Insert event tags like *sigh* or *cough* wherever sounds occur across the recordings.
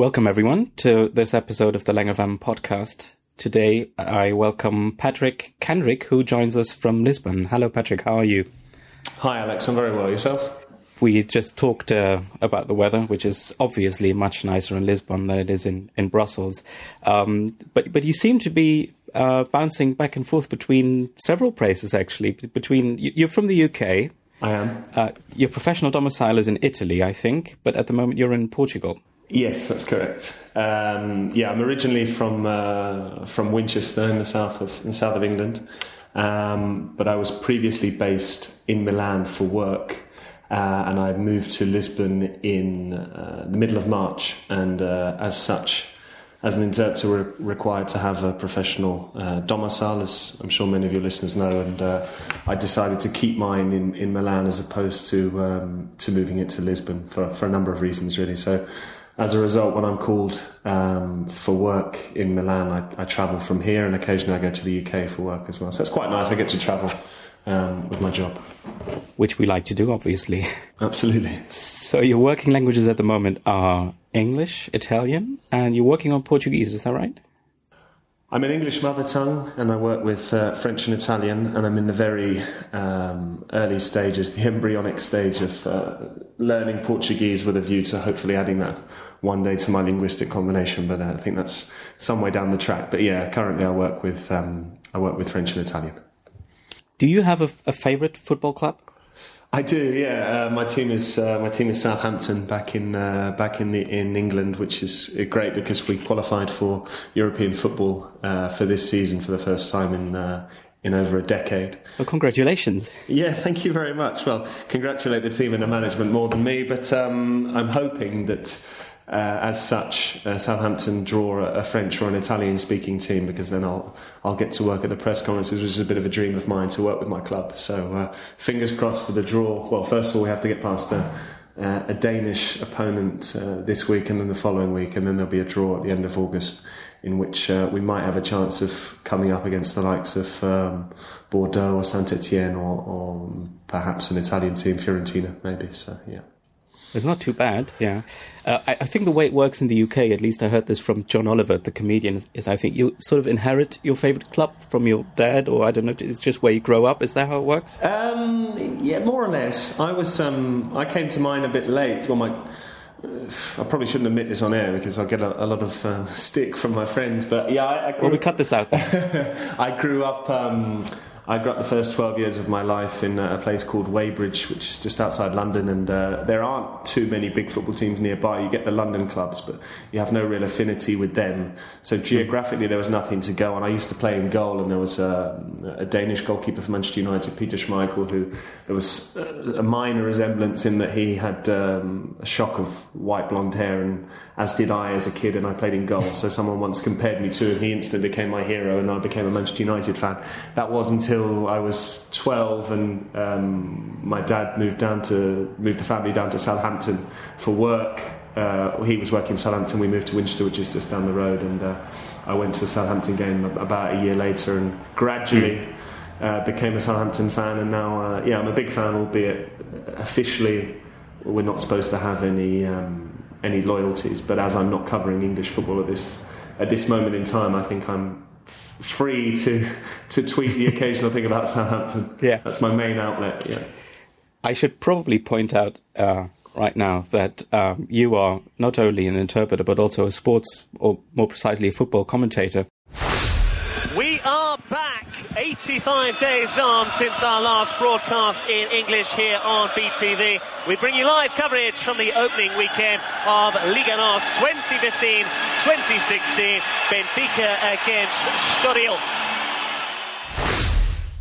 Welcome, everyone, to this episode of the LangFM podcast. Today, I welcome Patrick Kendrick, who joins us from Lisbon. Hello, Patrick. How are you? Hi, Alex. I'm very well. Yourself? We just talked uh, about the weather, which is obviously much nicer in Lisbon than it is in in Brussels. Um, but but you seem to be uh, bouncing back and forth between several places. Actually, between you're from the UK. I am. Uh, your professional domicile is in Italy, I think, but at the moment you're in Portugal. Yes, that's correct. Um, yeah, I'm originally from uh, from Winchester in the south of the south of England, um, but I was previously based in Milan for work, uh, and I moved to Lisbon in uh, the middle of March. And uh, as such, as an interpreter, we're required to have a professional uh, domicile, as I'm sure many of your listeners know. And uh, I decided to keep mine in, in Milan as opposed to um, to moving it to Lisbon for for a number of reasons, really. So as a result, when I'm called um, for work in Milan, I, I, travel from here, and occasionally I go to the UK for work as well. So it's quite nice. I get to travel um, with my job, which we like to do, obviously. *laughs* Absolutely. So your working languages at the moment are English, Italian, and you're working on Portuguese. Is that right? I'm an English mother tongue and I work with uh, French and Italian, and I'm in the very um, early stages, the embryonic stage of uh, learning Portuguese with a view to hopefully adding that one day to my linguistic combination. But uh, I think that's some way down the track. But yeah, currently I work with um, I work with French and Italian. Do you have a, a favorite football club? I do, yeah. Uh, my team is uh, my team is Southampton back in uh, back in the in England, which is great because we qualified for European football uh, for this season for the first time in uh, in over a decade. Well, congratulations! Yeah, thank you very much. Well, congratulate the team and the management more than me, but um, I'm hoping that as such, uh, Southampton draw a, a, French or an Italian speaking team because then I'll I'll get to work at the press conferences, which is a bit of a dream of mine to work with my club. So uh, fingers crossed for the draw. Well, first of all, we have to get past a, a Danish opponent uh, this week and then the following week, and then there'll be a draw at the end of August. In which uh, we might have a chance of coming up against the likes of um, Bordeaux or Saint Etienne or, or perhaps an Italian team, Fiorentina, maybe. So, yeah. It's not too bad, yeah. Uh, I, I, think the way it works in the UK, at least I heard this from John Oliver, the comedian, is, is, I think you sort of inherit your favorite club from your dad, or I don't know, it's just where you grow up. Is that how it works? Um, yeah, more or less. I was, um, I came to mine a bit late. Well, my, I probably shouldn't admit this on air because I'll get a, a lot of uh, *laughs* stick from my friends. But yeah, I, I well, we cut this out. *laughs* I grew up. Um, I grew up the first 12 years of my life in a place called Weybridge, which is just outside London, and uh, there aren't too many big football teams nearby. You get the London clubs, but you have no real affinity with them. So geographically, there was nothing to go on. I used to play in goal, and there was a, a Danish goalkeeper for Manchester United, Peter Schmeichel, who there was a minor resemblance in that he had um, a shock of white blonde hair, and as did I as a kid, and I played in goal. So someone once compared me to him. And he instantly became my hero, and I became a Manchester United fan. That was until until I was 12 and um, my dad moved down to moved the family down to Southampton for work. Uh, he was working in Southampton. We moved to Winchester, which is just down the road, and uh, I went to a Southampton game about a year later, and gradually uh, became a Southampton fan. And now, uh, yeah, I'm a big fan, albeit officially we're not supposed to have any um, any loyalties. But as I'm not covering English football at this at this moment in time, I think I'm free to to tweet the occasional thing about Southampton. Yeah, that's my main outlet. Yeah, I should probably point out uh, right now that um, you are not only an interpreter but also a sports, or more precisely, a football commentator. We are back 85 days on since our last broadcast in English here on BTV. We bring you live coverage from the opening weekend of Liga NOS 2015-2016. Benfica against Estoril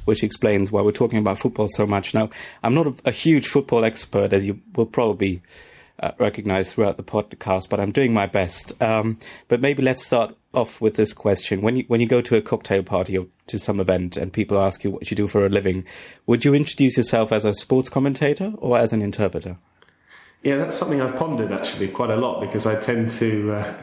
which explains why we're talking about football so much. Now, I'm not a, a huge football expert, as you will probably uh, recognize throughout the podcast, but I'm doing my best. Um, but maybe let's start off with this question: When you when you go to a cocktail party or to some event and people ask you what you do for a living, would you introduce yourself as a sports commentator or as an interpreter? Yeah, that's something I've pondered actually quite a lot because I tend to uh,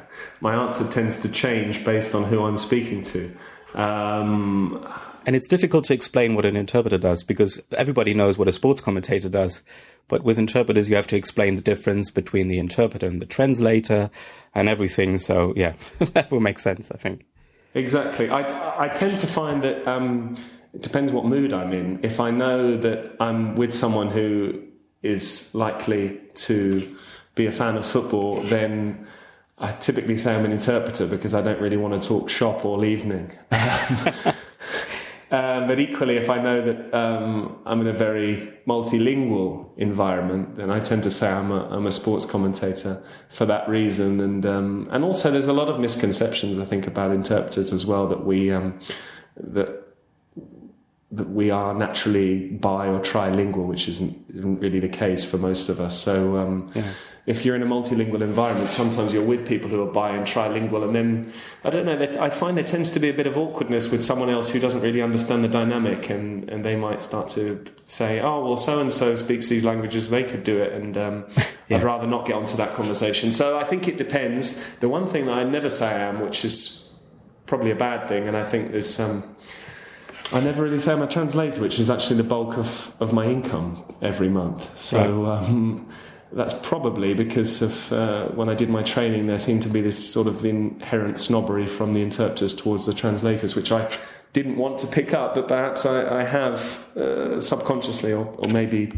my answer tends to change based on who I'm speaking to. Um, And it's difficult to explain what an interpreter does because everybody knows what a sports commentator does. But with interpreters, you have to explain the difference between the interpreter and the translator and everything. So, yeah, *laughs* that will make sense, I think. Exactly. I, I tend to find that um, it depends what mood I'm in. If I know that I'm with someone who is likely to be a fan of football, then I typically say I'm an interpreter because I don't really want to talk shop all evening. Um, *laughs* *laughs* but equally, if I know that um, I'm in a very multilingual environment, then I tend to say I'm a, I'm a sports commentator for that reason. And um, and also, there's a lot of misconceptions I think about interpreters as well that we um, that that we are naturally bi or trilingual, which isn't, isn't really the case for most of us. So. Um, yeah if you're in a multilingual environment, sometimes you're with people who are bi and trilingual, and then I don't know. I find there tends to be a bit of awkwardness with someone else who doesn't really understand the dynamic, and, and they might start to say, "Oh, well, so and so speaks these languages; they could do it," and um, *laughs* yeah. I'd rather not get onto that conversation. So I think it depends. The one thing that I never say I am, which is probably a bad thing, and I think there's um, I never really say I'm a translator, which is actually the bulk of, of my income every month. So. Right. Um, that's probably because of uh, when I did my training, there seemed to be this sort of inherent snobbery from the interpreters towards the translators, which I didn't want to pick up, but perhaps I, I have uh, subconsciously, or, or, maybe.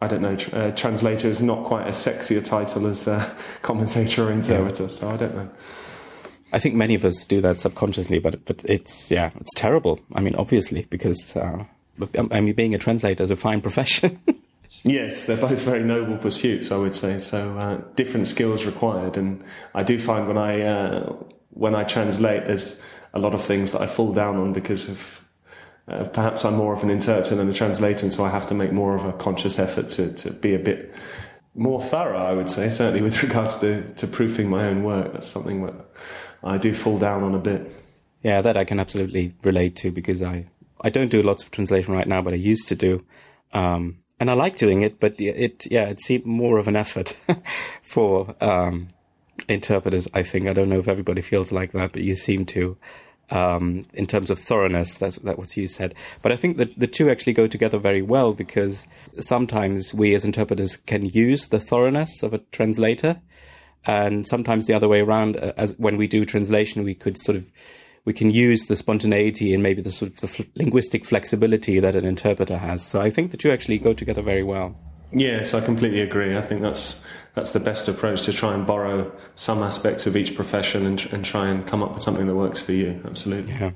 I don't know. Uh, translator is not quite as sexy a title as uh, *laughs* commentator or interpreter, yeah. so I don't know. I think many of us do that subconsciously, but but it's yeah, it's terrible. I mean, obviously, because uh, I mean, being a translator is a fine profession. *laughs* Yes, they're both very noble pursuits, I would say. So uh, different skills required, and I do find when I uh, when I translate, there's a lot of things that I fall down on because of uh, perhaps I'm more of an interpreter than a translator, and so I have to make more of a conscious effort to to be a bit more thorough. I would say, certainly with *laughs* regards to to proofing my own work. That's something that I do fall down on a bit. Yeah, that I can absolutely relate to because I I don't do lots of translation right now, but I used to do. Um, and I like doing it, but it yeah it seemed more of an effort *laughs* for um, interpreters. I think I don't know if everybody feels like that, but you seem to. Um, in terms of thoroughness, that's that what you said. But I think that the two actually go together very well because sometimes we as interpreters can use the thoroughness of a translator, and sometimes the other way around. Uh, as when we do translation, we could sort of we can use the spontaneity and maybe the sort of the f- linguistic flexibility that an interpreter has. So I think the two actually go together very well. Yes, I completely agree. I think that's that's the best approach to try and borrow some aspects of each profession and, and try and come up with something that works for you. Absolutely. Yeah.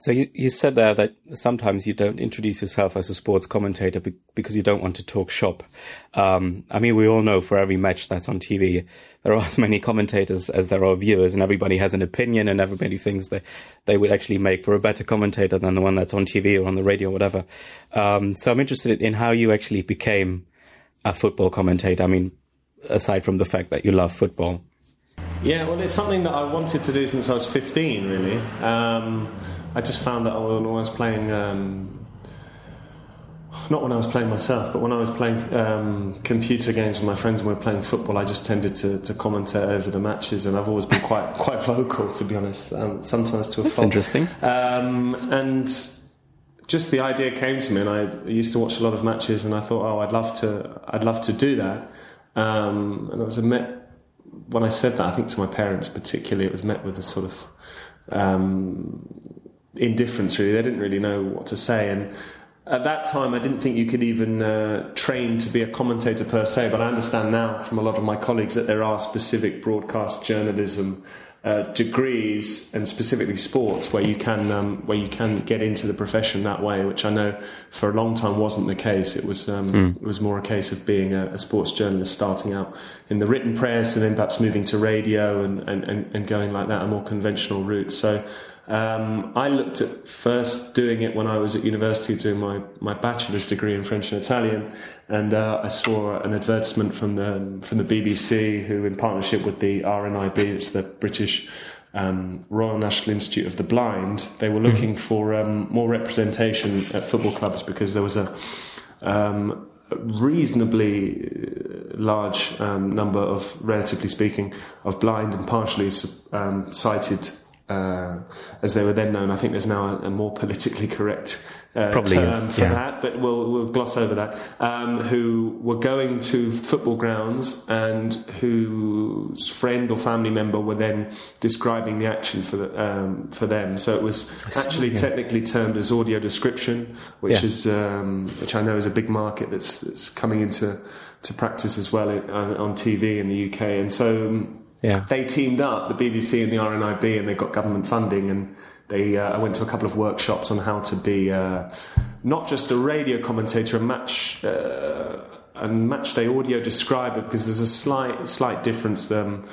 So you, you said there that sometimes you don't introduce yourself as a sports commentator be, because you don't want to talk shop. Um, I mean, we all know for every match that's on TV, there are *laughs* as many commentators as there are viewers, and everybody has an opinion, and everybody thinks that they would actually make for a better commentator than the one that's on TV or on the radio or whatever. Um, so I'm interested in how you actually became a football commentator. I mean, aside from the fact that you love football. Yeah, well, it's something that I wanted to do since I was 15, really. Um, I just found that when I was playing, um, not when I was playing myself, but when I was playing um, computer games with my friends and we were playing football, I just tended to, to commentate over the matches, and I've always been quite *laughs* quite vocal, to be honest. Um, sometimes to a That's fault. interesting. Um, and just the idea came to me, and I used to watch a lot of matches, and I thought, oh, I'd love to, I'd love to do that. Um, and it was a met when I said that, I think to my parents particularly, it was met with a sort of um, indifference. Really, they didn't really know what to say, and at that time, I didn't think you could even uh, train to be a commentator per se. But I understand now from a lot of my colleagues that there are specific broadcast journalism uh, degrees and specifically sports where you can um, where you can get into the profession that way, which I know for a long time wasn't the case. It was um, mm. it was more a case of being a, a, sports journalist, starting out in the written press and then perhaps moving to radio and, and, and, and going like that, a more conventional route. So um, I looked at first doing it when I was at university doing my, my bachelor's degree in French and Italian, and uh, I saw an advertisement from the from the BBC, who in partnership with the RNIB, it's the British um, Royal National Institute of the Blind, they were looking mm-hmm. for um, more representation at football clubs because there was a um, reasonably large um, number of, relatively speaking, of blind and partially um, sighted uh, as they were then known. I think there's now a, a more politically correct uh, Probably term is, for yeah. that, but we'll, we'll gloss over that. Um, who were going to football grounds and whose friend or family member were then describing the action for the, um, for them. So it was see, actually yeah. technically termed as audio description, which Yeah. is um, which I know is a big market that's, that's coming into to practice as well in, on, on TV in the UK. And so um, Yeah. they teamed up, the BBC and the RNIB, and they got government funding. And they, uh, I went to a couple of workshops on how to be uh, not just a radio commentator, a match. Uh, a match day audio describer because there's a slight slight difference um,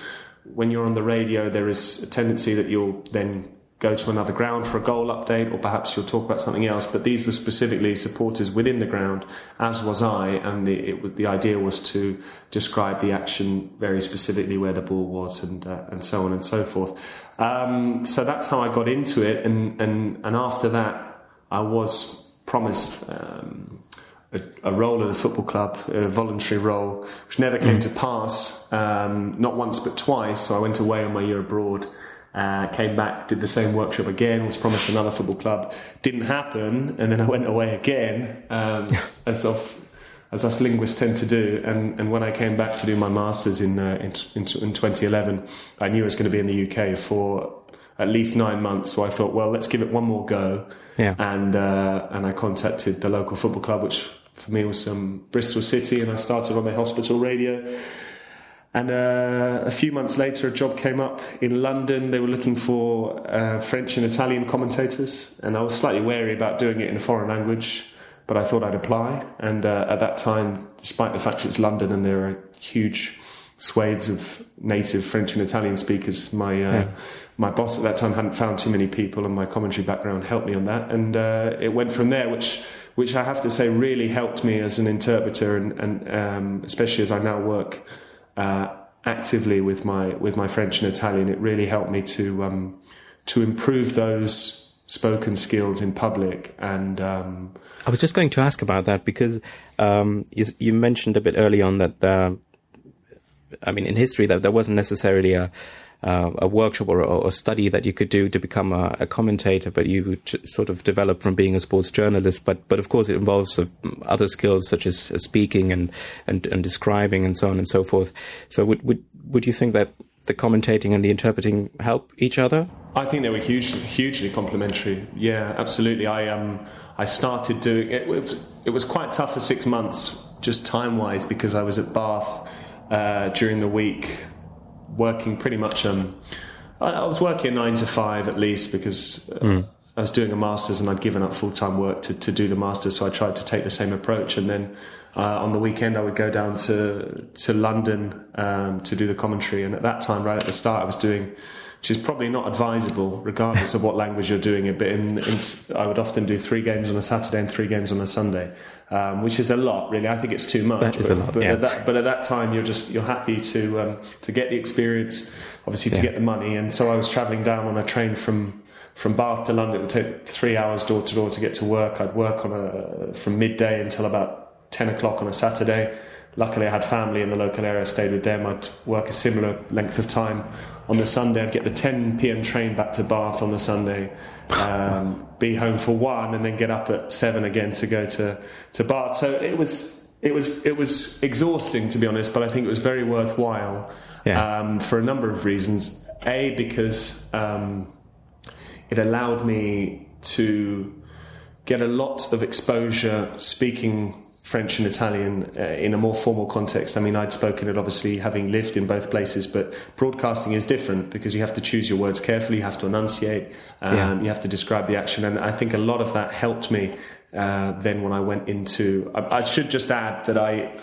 when you're on the radio there is a tendency that you'll then go to another ground for a goal update or perhaps you'll talk about something else. But these were specifically supporters within the ground as was I and the it, the idea was to describe the action very specifically where the ball was and uh, and so on and so forth. Um, so that's how I got into it and and and after that I was promised um, a, a role at a football club, a voluntary role, which never came to pass, um, not once but twice. So I went away on my year abroad, uh, came back, did the same workshop again, was promised another football club, didn't happen, and then I went away again, um, *laughs* as of as us linguists tend to do. And, and when I came back to do my masters in, uh, in, in, in 2011, I knew I was going to be in the UK for at least nine months. So I thought, well, let's give it one more go. Yeah. And uh, and I contacted the local football club, which for me was um, Bristol City, and I started on their hospital radio. And uh, a few months later, a job came up in London. They were looking for uh, French and Italian commentators, and I was slightly wary about doing it in a foreign language, but I thought I'd apply. And uh, at that time, despite the fact it's London and there are huge swathes of native French and Italian speakers, my uh, Yeah. my boss at that time hadn't found too many people, and my commentary background helped me on that. And uh, it went from there, which which I have to say really helped me as an interpreter, and, and um, especially as I now work uh, actively with my with my French and Italian. It really helped me to um, to improve those spoken skills in public and. Um, I was just going to ask about that because um, you, you mentioned a bit early on that, uh, I mean, in history, that there wasn't necessarily a uh, a workshop or, a study that you could do to become a, a commentator, but you sort of develop from being a sports journalist. But but of course, it involves uh, other skills such as uh, speaking and, and and describing and so on and so forth. So would would would you think that the commentating and the interpreting help each other? I think they were hugely, hugely complementary. Yeah, absolutely. I um, I started doing it. Was, it was quite tough for six months, just time wise, because I was at Bath uh, during the week, working pretty much. Um, I, I was working nine to five at least because. Uh, I was doing a master's and I'd given up full time work to, to do the master's, so I tried to take the same approach. And then uh, on the weekend, I would go down to to London um, to do the commentary. And at that time, right at the start, I was doing, which is probably not advisable, regardless of what language you're doing it. But in, in, I would often do three games on a Saturday and three games on a Sunday, um, which is a lot, really. I think it's too much. That is but, a lot, but yeah. at that, but at that time, you're just you're happy to um, to get the experience, obviously to Yeah. get the money. And so I was travelling down on a train from from Bath to London. It would take three hours door to door to get to work. I'd work on a from midday until about ten o'clock on a Saturday. Luckily, I had family in the local area. I stayed with them. I'd work a similar length of time on the Sunday. I'd get the 10 p.m. train back to Bath on the Sunday, um, *laughs* be home for one, and then get up at seven again to go to to Bath. So it was it was it was exhausting to be honest, but I think it was very worthwhile Yeah. um, for a number of reasons. A because um, it allowed me to get a lot of exposure speaking French and Italian uh, in a more formal context. I mean, I'd spoken it obviously having lived in both places, but broadcasting is different because you have to choose your words carefully, you have to enunciate, um, Yeah. you have to describe the action. And I think a lot of that helped me uh, then when I went into. I, I should just add that I,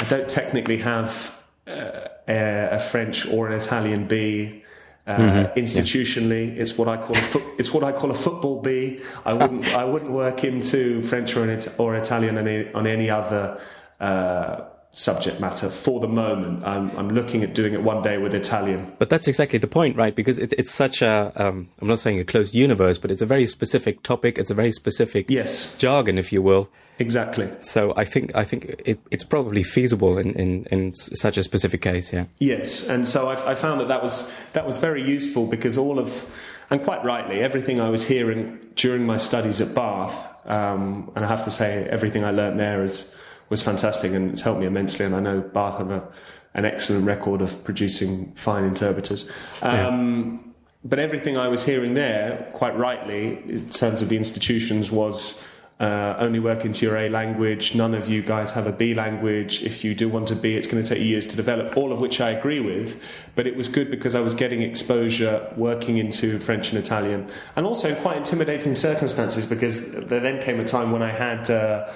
I don't technically have uh, a, a French or an Italian B. Uh, Institutionally, it's what I call a foot, it's what I call a football B. I wouldn't I wouldn't work into French or, or Italian on any, on any other uh, subject matter for the moment. I'm, I'm looking at doing it one day with Italian. But that's exactly the point, right? Because it, it's such a, um, I'm not saying a closed universe, but it's a very specific topic. It's a very specific Yes, jargon, if you will. exactly. So I think I think it, it's probably feasible in, in, in such a specific case. Yeah. Yes, and so I, I found that that was that was very useful because all of and quite rightly, everything I was hearing during my studies at Bath, um, and I have to say, everything I learnt there is, was fantastic and it's helped me immensely. And I know Bath have a, an excellent record of producing fine interpreters. Um, yeah. But everything I was hearing there, quite rightly, in terms of the institutions, was uh, only work into your A language. None of you guys have a B language. If you do want a B, it's going to take years to develop, all of which I agree with. But it was good because I was getting exposure working into French and Italian, and also in quite intimidating circumstances because there then came a time when I had. Uh,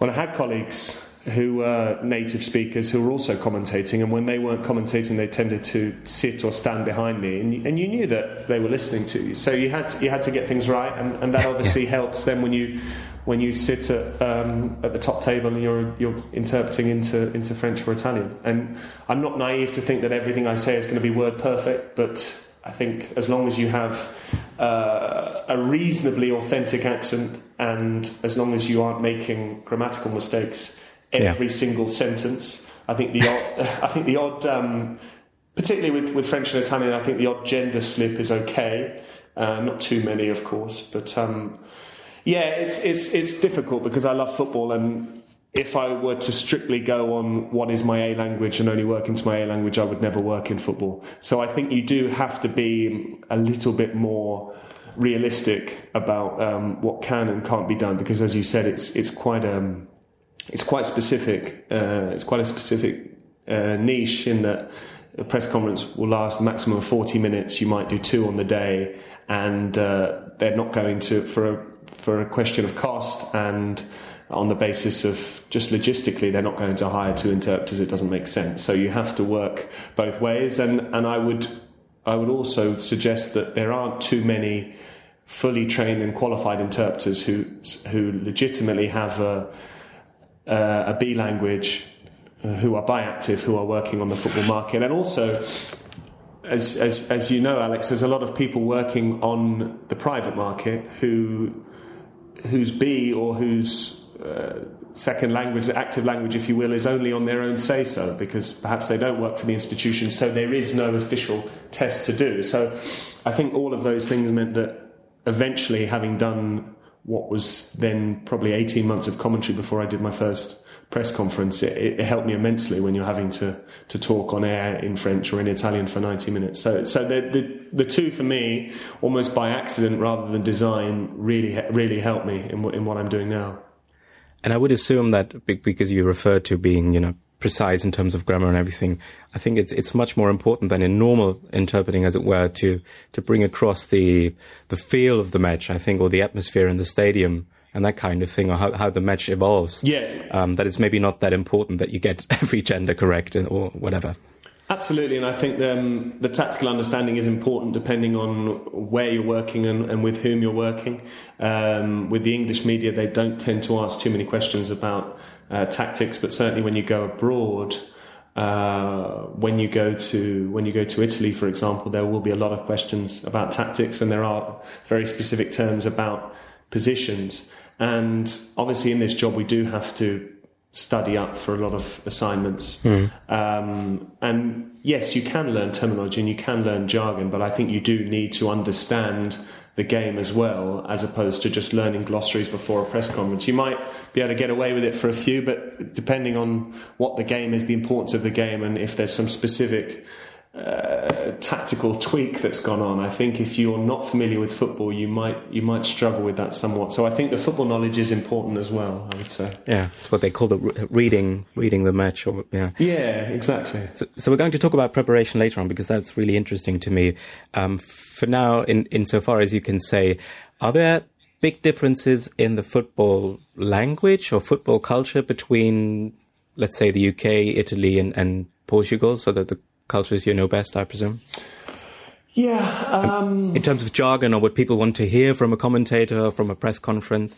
when I had colleagues who were native speakers who were also commentating, and when they weren't commentating, they tended to sit or stand behind me, and you, and you knew that they were listening to you. So you had to, you had to get things right, and, and that obviously helps. Then when you when you sit at um, at the top table and you're you're interpreting into into French or Italian, and I'm not naive to think that everything I say is going to be word perfect, but I think as long as you have uh, a reasonably authentic accent, and as long as you aren't making grammatical mistakes every yeah. single sentence. I think the odd, *laughs* I think the odd, um, particularly with, with French and Italian, I think the odd gender slip is okay. Uh, not too many, of course, but um, yeah, it's it's it's difficult because I love football, and if I were to strictly go on what is my A language and only work into my A language, I would never work in football. So I think you do have to be a little bit more realistic about um, what can and can't be done because, as you said, it's it's quite um, it's quite specific. Uh, it's quite a specific uh, niche in that a press conference will last maximum 40 minutes. You might do two on the day, and uh, they're not going to for a for a question of cost and on the basis of just logistically they're not going to hire two interpreters it doesn't make sense so you have to work both ways and and I would I would also suggest that there aren't too many fully trained and qualified interpreters who who legitimately have a uh, a B language, uh, who are biactive, who are working on the football market, and also. As, as, as you know, Alex, there's a lot of people working on the private market who whose B or whose uh, second language, active language, if you will, is only on their own say so because perhaps they don't work for the institution, so there is no official test to do. So I think all of those things meant that eventually, having done what was then probably 18 months of commentary before I did my first press conference, it, it, helped me immensely when you're having to, to talk on air in French or in Italian for 90 minutes. So, so the, the, the two for me, almost by accident rather than design, really, really helped me in, in what I'm doing now. And I would assume that because you referred to being, you know, precise in terms of grammar and everything. I think it's it's much more important than in normal interpreting, as it were, to to bring across the the feel of the match. I think, or the atmosphere in the stadium and that kind of thing, or how, how the match evolves. Yeah, um, that it's maybe not that important that you get *laughs* every gender correct or whatever. Absolutely, and I think the, um, the tactical understanding is important depending on where you're working and, and with whom you're working. Um, with the English media, they don't tend to ask too many questions about uh, tactics, but certainly when you go abroad, uh, when you go to when you go to Italy, for example, there will be a lot of questions about tactics, and there are very specific terms about positions. And obviously, in this job, we do have to study up for a lot of assignments. Mm. Um, and yes, you can learn terminology and you can learn jargon, but I think you do need to understand the game as well, as opposed to just learning glossaries before a press conference. You might be able to get away with it for a few, but depending on what the game is, the importance of the game, and if there's some specific uh, tactical tweak that's gone on. I think if you're not familiar with football, you might you might struggle with that somewhat. So I think the football knowledge is important as well. I would say. Yeah, it's what they call the reading reading the match. Or yeah, yeah, exactly. So, so, we're going to talk about preparation later on because that's really interesting to me. Um, for now, in insofar as you can say, are there big differences in the football language or football culture between, let's say, the UK, Italy, and, and Portugal, so that the cultures you know best, I presume? Yeah. Um, in terms of jargon or what people want to hear from a commentator from a press conference.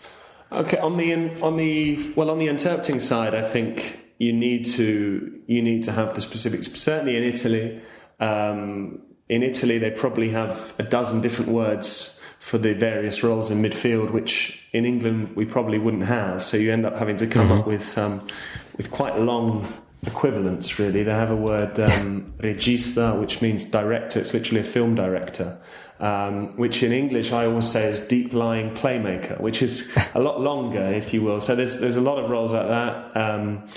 Okay, on the on the well on the interpreting side, I think you need to you need to have the specifics. Certainly in Italy, um, in Italy they probably have a dozen different words for the various roles in midfield, which in England we probably wouldn't have. So you end up having to come mm-hmm. up with um, with quite long equivalents, really. They have a word, um, *laughs* regista, which means director. It's literally a film director. Um, which in English I always say is deep lying playmaker, which is a lot longer, if you will. So there's there's a lot of roles like that. Um,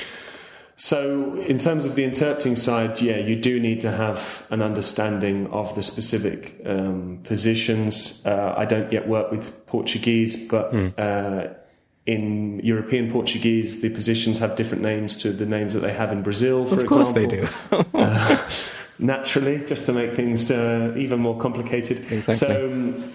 so, in terms of the interpreting side, yeah, you do need to have an understanding of the specific um, positions. Uh, I don't yet work with Portuguese, but mm. uh, in European Portuguese, the positions have different names to the names that they have in Brazil, for example. Of course, they do. *laughs* uh, naturally, just to make things uh, even more complicated. Exactly. So, um,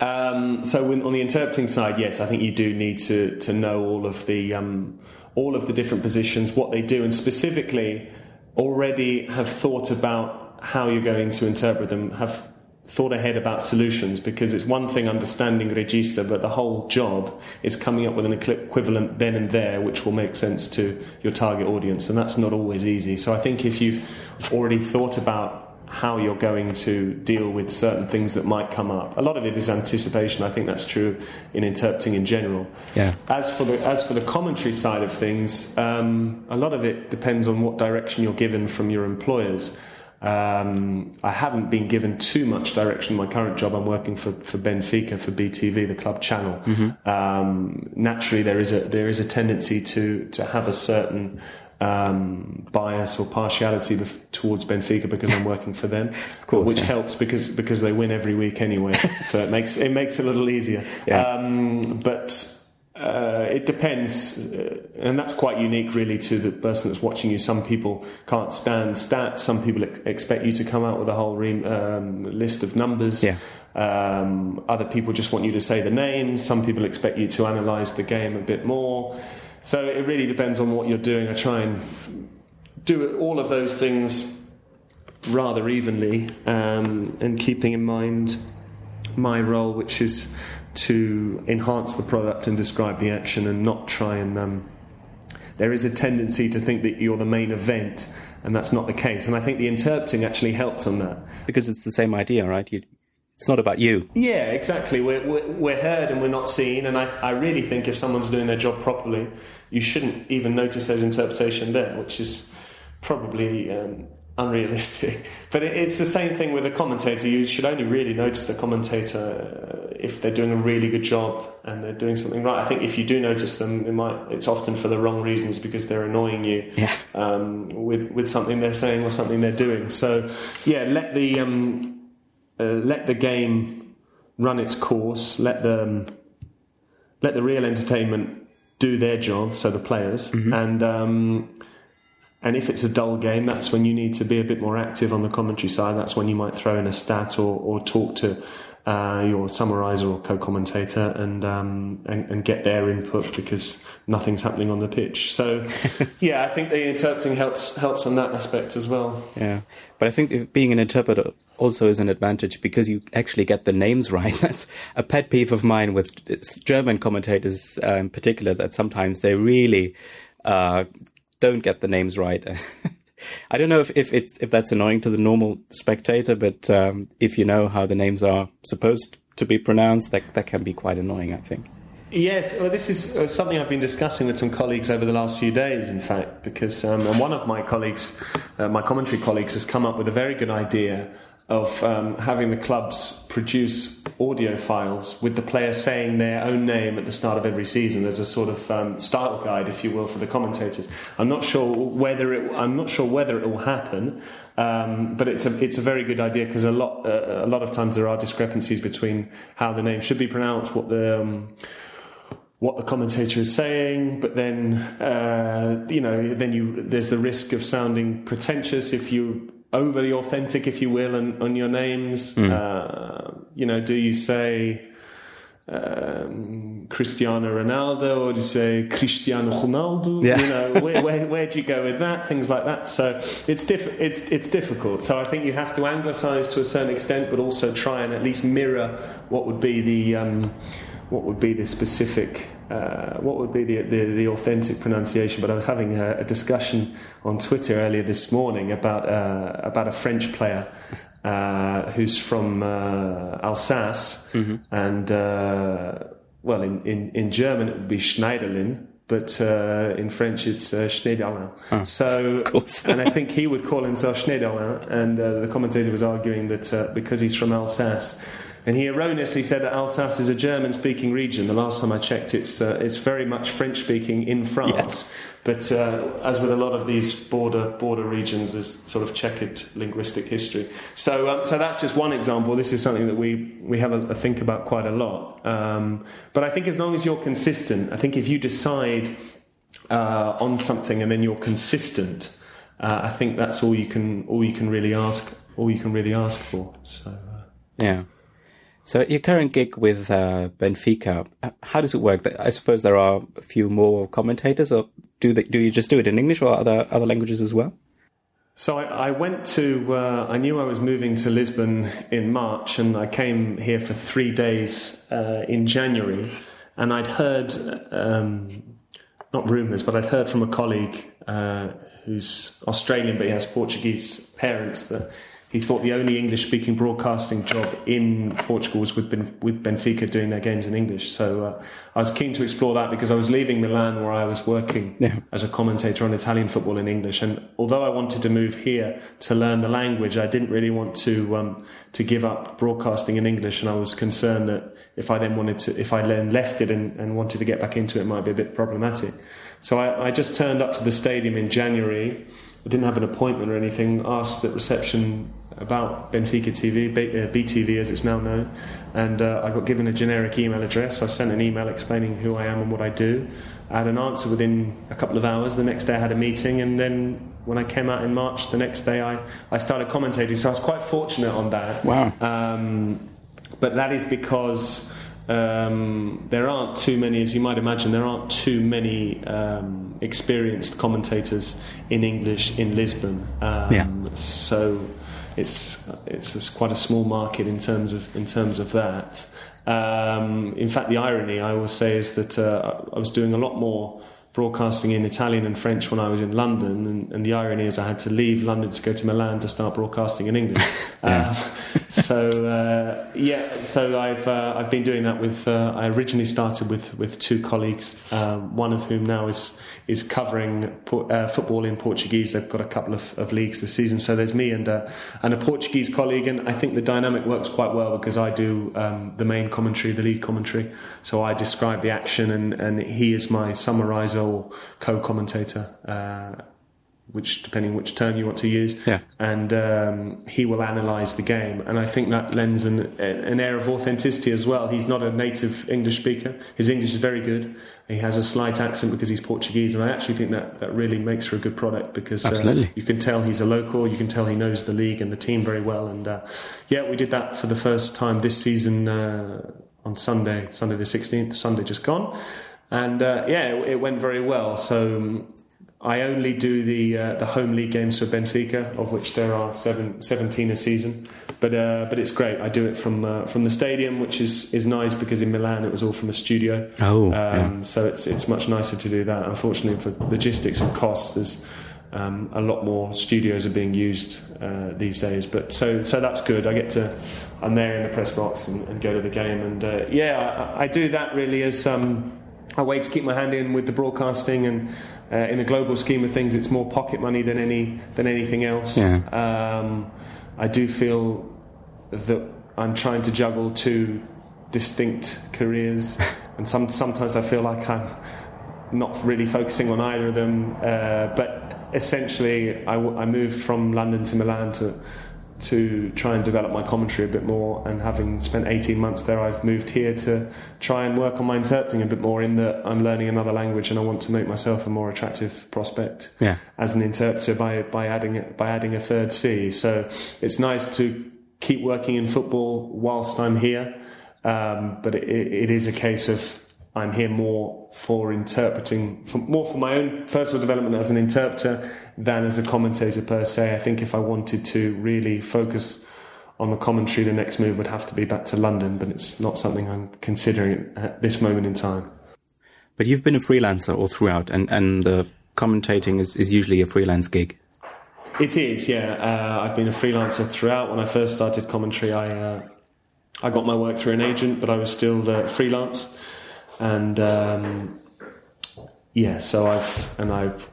um, so when, on the interpreting side, yes, I think you do need to to know all of the um, all of the different positions, what they do, and specifically already have thought about how you're going to interpret them, have thought ahead about solutions because it's one thing understanding regista, but the whole job is coming up with an equivalent then and there which will make sense to your target audience, and that's not always easy. So I think if you've already thought about how you're going to deal with certain things that might come up. A lot of it is anticipation. I think that's true in interpreting in general. Yeah. As for the as for the commentary side of things, um, a lot of it depends on what direction you're given from your employers. Um, I haven't been given too much direction in my current job. I'm working for, for Benfica for BTV, the club channel. Mm-hmm. Um, naturally, there is a there is a tendency to to have a certain um, bias or partiality bef- towards Benfica because I'm working for them, *laughs* course, which yeah. helps because because they win every week anyway. *laughs* so it makes it makes it a little easier. Yeah. Um, but uh, it depends, uh, and that's quite unique, really, to the person that's watching you. Some people can't stand stats. Some people ex- expect you to come out with a whole re- um, list of numbers. Yeah. Um, other people just want you to say the names. Some people expect you to analyse the game a bit more. So it really depends on what you're doing. I try and do all of those things rather evenly um, and keeping in mind my role, which is to enhance the product and describe the action and not try and. Um, there is a tendency to think that you're the main event, and that's not the case. And I think the interpreting actually helps on that. Because it's the same idea, right? You, it's not about you. Yeah, exactly. We're, we're, we're, heard and we're not seen. And I, I really think if someone's doing their job properly, you shouldn't even notice there's interpretation there, which is probably um, unrealistic. *laughs* But it, it's the same thing with a commentator. You should only really notice the commentator uh, if they're doing a really good job and they're doing something right. I think if you do notice them, it might, it's often for the wrong reasons because they're annoying you yeah. um, with, with something they're saying or something they're doing. So, yeah, let the. Um, uh, let the game run its course, let the um, let the real entertainment do their job, so the players, mm-hmm. and um, and if it's a dull game, that's when you need to be a bit more active on the commentary side. That's when you might throw in a stat or, or talk to uh, your summariser or co-commentator and, um, and, and get their input because nothing's happening on the pitch. So, *laughs* yeah, I think the interpreting helps helps on that aspect as well. Yeah, but I think being an interpreter also is an advantage because you actually get the names *laughs* right. That's a pet peeve of mine with German commentators uh, in particular. That sometimes they really uh, don't get the names right. *laughs* I don't know if, if it's if that's annoying to the normal spectator, but um, if you know how the names are supposed to be pronounced, that that can be quite annoying. I think. Yes, well, this is uh, something I've been discussing with some colleagues over the last few days, in fact, because um, one of my colleagues, uh, my commentary colleagues, has come up with a very good idea of um, having the clubs produce audio files with the player saying their own name at the start of every season as a sort of um, style guide, if you will, for the commentators. I'm not sure whether it. I'm not sure whether it will happen, um, but it's a it's a very good idea because a lot uh, a lot of times there are discrepancies between how the name should be pronounced, what the um, what the commentator is saying, but then uh, you know, then you there's the risk of sounding pretentious if you overly authentic, if you will, on, on your names. Mm. Uh, you know, do you say um, Cristiano Ronaldo or do you say Cristiano Ronaldo? Yeah. You know, where, where, where do you go with that? Things like that. So it's diff- it's it's difficult. So I think you have to anglicise to a certain extent, but also try and at least mirror what would be the um, what would be the specific uh, what would be the, the, the, authentic pronunciation? But I was having a, a discussion on Twitter earlier this morning about uh, about a French player uh, who's from uh, Alsace, mm-hmm. and uh, well, in, in, in German it would be Schneiderlin, but uh, in French it's uh, Schneiderlin. Ah, so, *laughs* and I think he would call himself Schneiderlin, and uh, the commentator was arguing that uh, because he's from Alsace. And he erroneously said that Alsace is a German-speaking region. The last time I checked, it's uh, it's very much French-speaking in France. Yes. But uh, as with a lot of these border border regions, there's sort of checkered linguistic history. So um, so that's just one example. This is something that we we have a, a think about quite a lot. Um, but I think as long as you're consistent, I think if you decide uh, on something and then you're consistent, uh, I think that's all you can all you can really ask all you can really ask for. So. Uh, Yeah. So your current gig with uh, Benfica, how does it work? I suppose there are a few more commentators, or do they, do you just do it in English or other other languages as well? So I, I went to. Uh, I knew I was moving to Lisbon in March, and I came here for three days uh, in January. And I'd heard, um, not rumours, but I'd heard from a colleague uh, who's Australian, but he has Portuguese parents that he thought the only English-speaking broadcasting job in Portugal was with, ben, with Benfica doing their games in English. So uh, I was keen to explore that because I was leaving Milan, where I was working Yeah. as a commentator on Italian football in English. And although I wanted to move here to learn the language, I didn't really want to um, to give up broadcasting in English. And I was concerned that if I then wanted to, if I then left it and, and wanted to get back into it, it might be a bit problematic. So I, I just turned up to the stadium in January. I didn't have an appointment or anything. Asked at reception about Benfica TV, uh, BTV as it's now known, and uh, I got given a generic email address. I sent an email explaining who I am and what I do. I had an answer within a couple of hours. The next day I had a meeting, and then when I came out in March, the next day I, I started commentating. So I was quite fortunate on that. Wow. Um, but that is because um, there aren't too many, as you might imagine, there aren't too many um, experienced commentators in English in Lisbon. Um, Yeah. So it's it's quite a small market in terms of in terms of that. Um, in fact, the irony I always say is that uh, I was doing a lot more broadcasting in Italian and French when I was in London, and, and the irony is I had to leave London to go to Milan to start broadcasting in English. *laughs* Yeah. Um, *laughs* so uh, yeah, so I've uh, I've been doing that with. Uh, I originally started with with two colleagues, um, one of whom now is is covering uh, football in Portuguese. They've got a couple of, of leagues this season, so there's me and uh, and a Portuguese colleague, and I think the dynamic works quite well because I do um, the main commentary, the lead commentary. So I describe the action, and and he is my summariser or co-commentator. Uh, which depending which term you want to use, Yeah. and um, he will analyse the game, and I think that lends an, an air of authenticity as well. He's not a native English speaker; his English is very good. He has a slight accent because he's Portuguese, and I actually think that that really makes for a good product because uh, you can tell he's a local, you can tell he knows the league and the team very well, and uh, yeah, we did that for the first time this season uh, on Sunday, Sunday the sixteenth, Sunday just gone, and uh, yeah, it, it went very well. So. Um, I only do the uh, the home league games for Benfica, of which there are seven, 17 a season. But uh, but it's great. I do it from uh, from the stadium, which is, is nice because in Milan it was all from a studio. Oh, um, yeah. so it's it's much nicer to do that. Unfortunately, for logistics and costs, there's um, a lot more studios are being used uh, these days. But so so that's good. I get to I'm there in the press box and, and go to the game, and uh, yeah, I, I do that really as. Um, a way to keep my hand in with the broadcasting and uh, in the global scheme of things it's more pocket money than any than anything else Yeah. um, I do feel that I'm trying to juggle two distinct careers *laughs* and some, sometimes I feel like I'm not really focusing on either of them uh, but essentially I, w- I moved from London to Milan to to try and develop my commentary a bit more. And having spent 18 months there, I've moved here to try and work on my interpreting a bit more. In that I'm learning another language, and I want to make myself a more attractive prospect Yeah. as an interpreter by by adding by adding a third C. So it's nice to keep working in football whilst I'm here, um, but it, it is a case of I'm here more for interpreting, for, more for my own personal development as an interpreter than as a commentator per se. I think if I wanted to really focus on the commentary, the next move would have to be back to London, but it's not something I'm considering at this moment in time. But you've been a freelancer all throughout, and and the commentating is, is usually a freelance gig. It is, yeah. Uh, I've been a freelancer throughout. When I first started commentary, I uh, I got my work through an agent, but I was still uh, freelance. And um, yeah, so I've and I've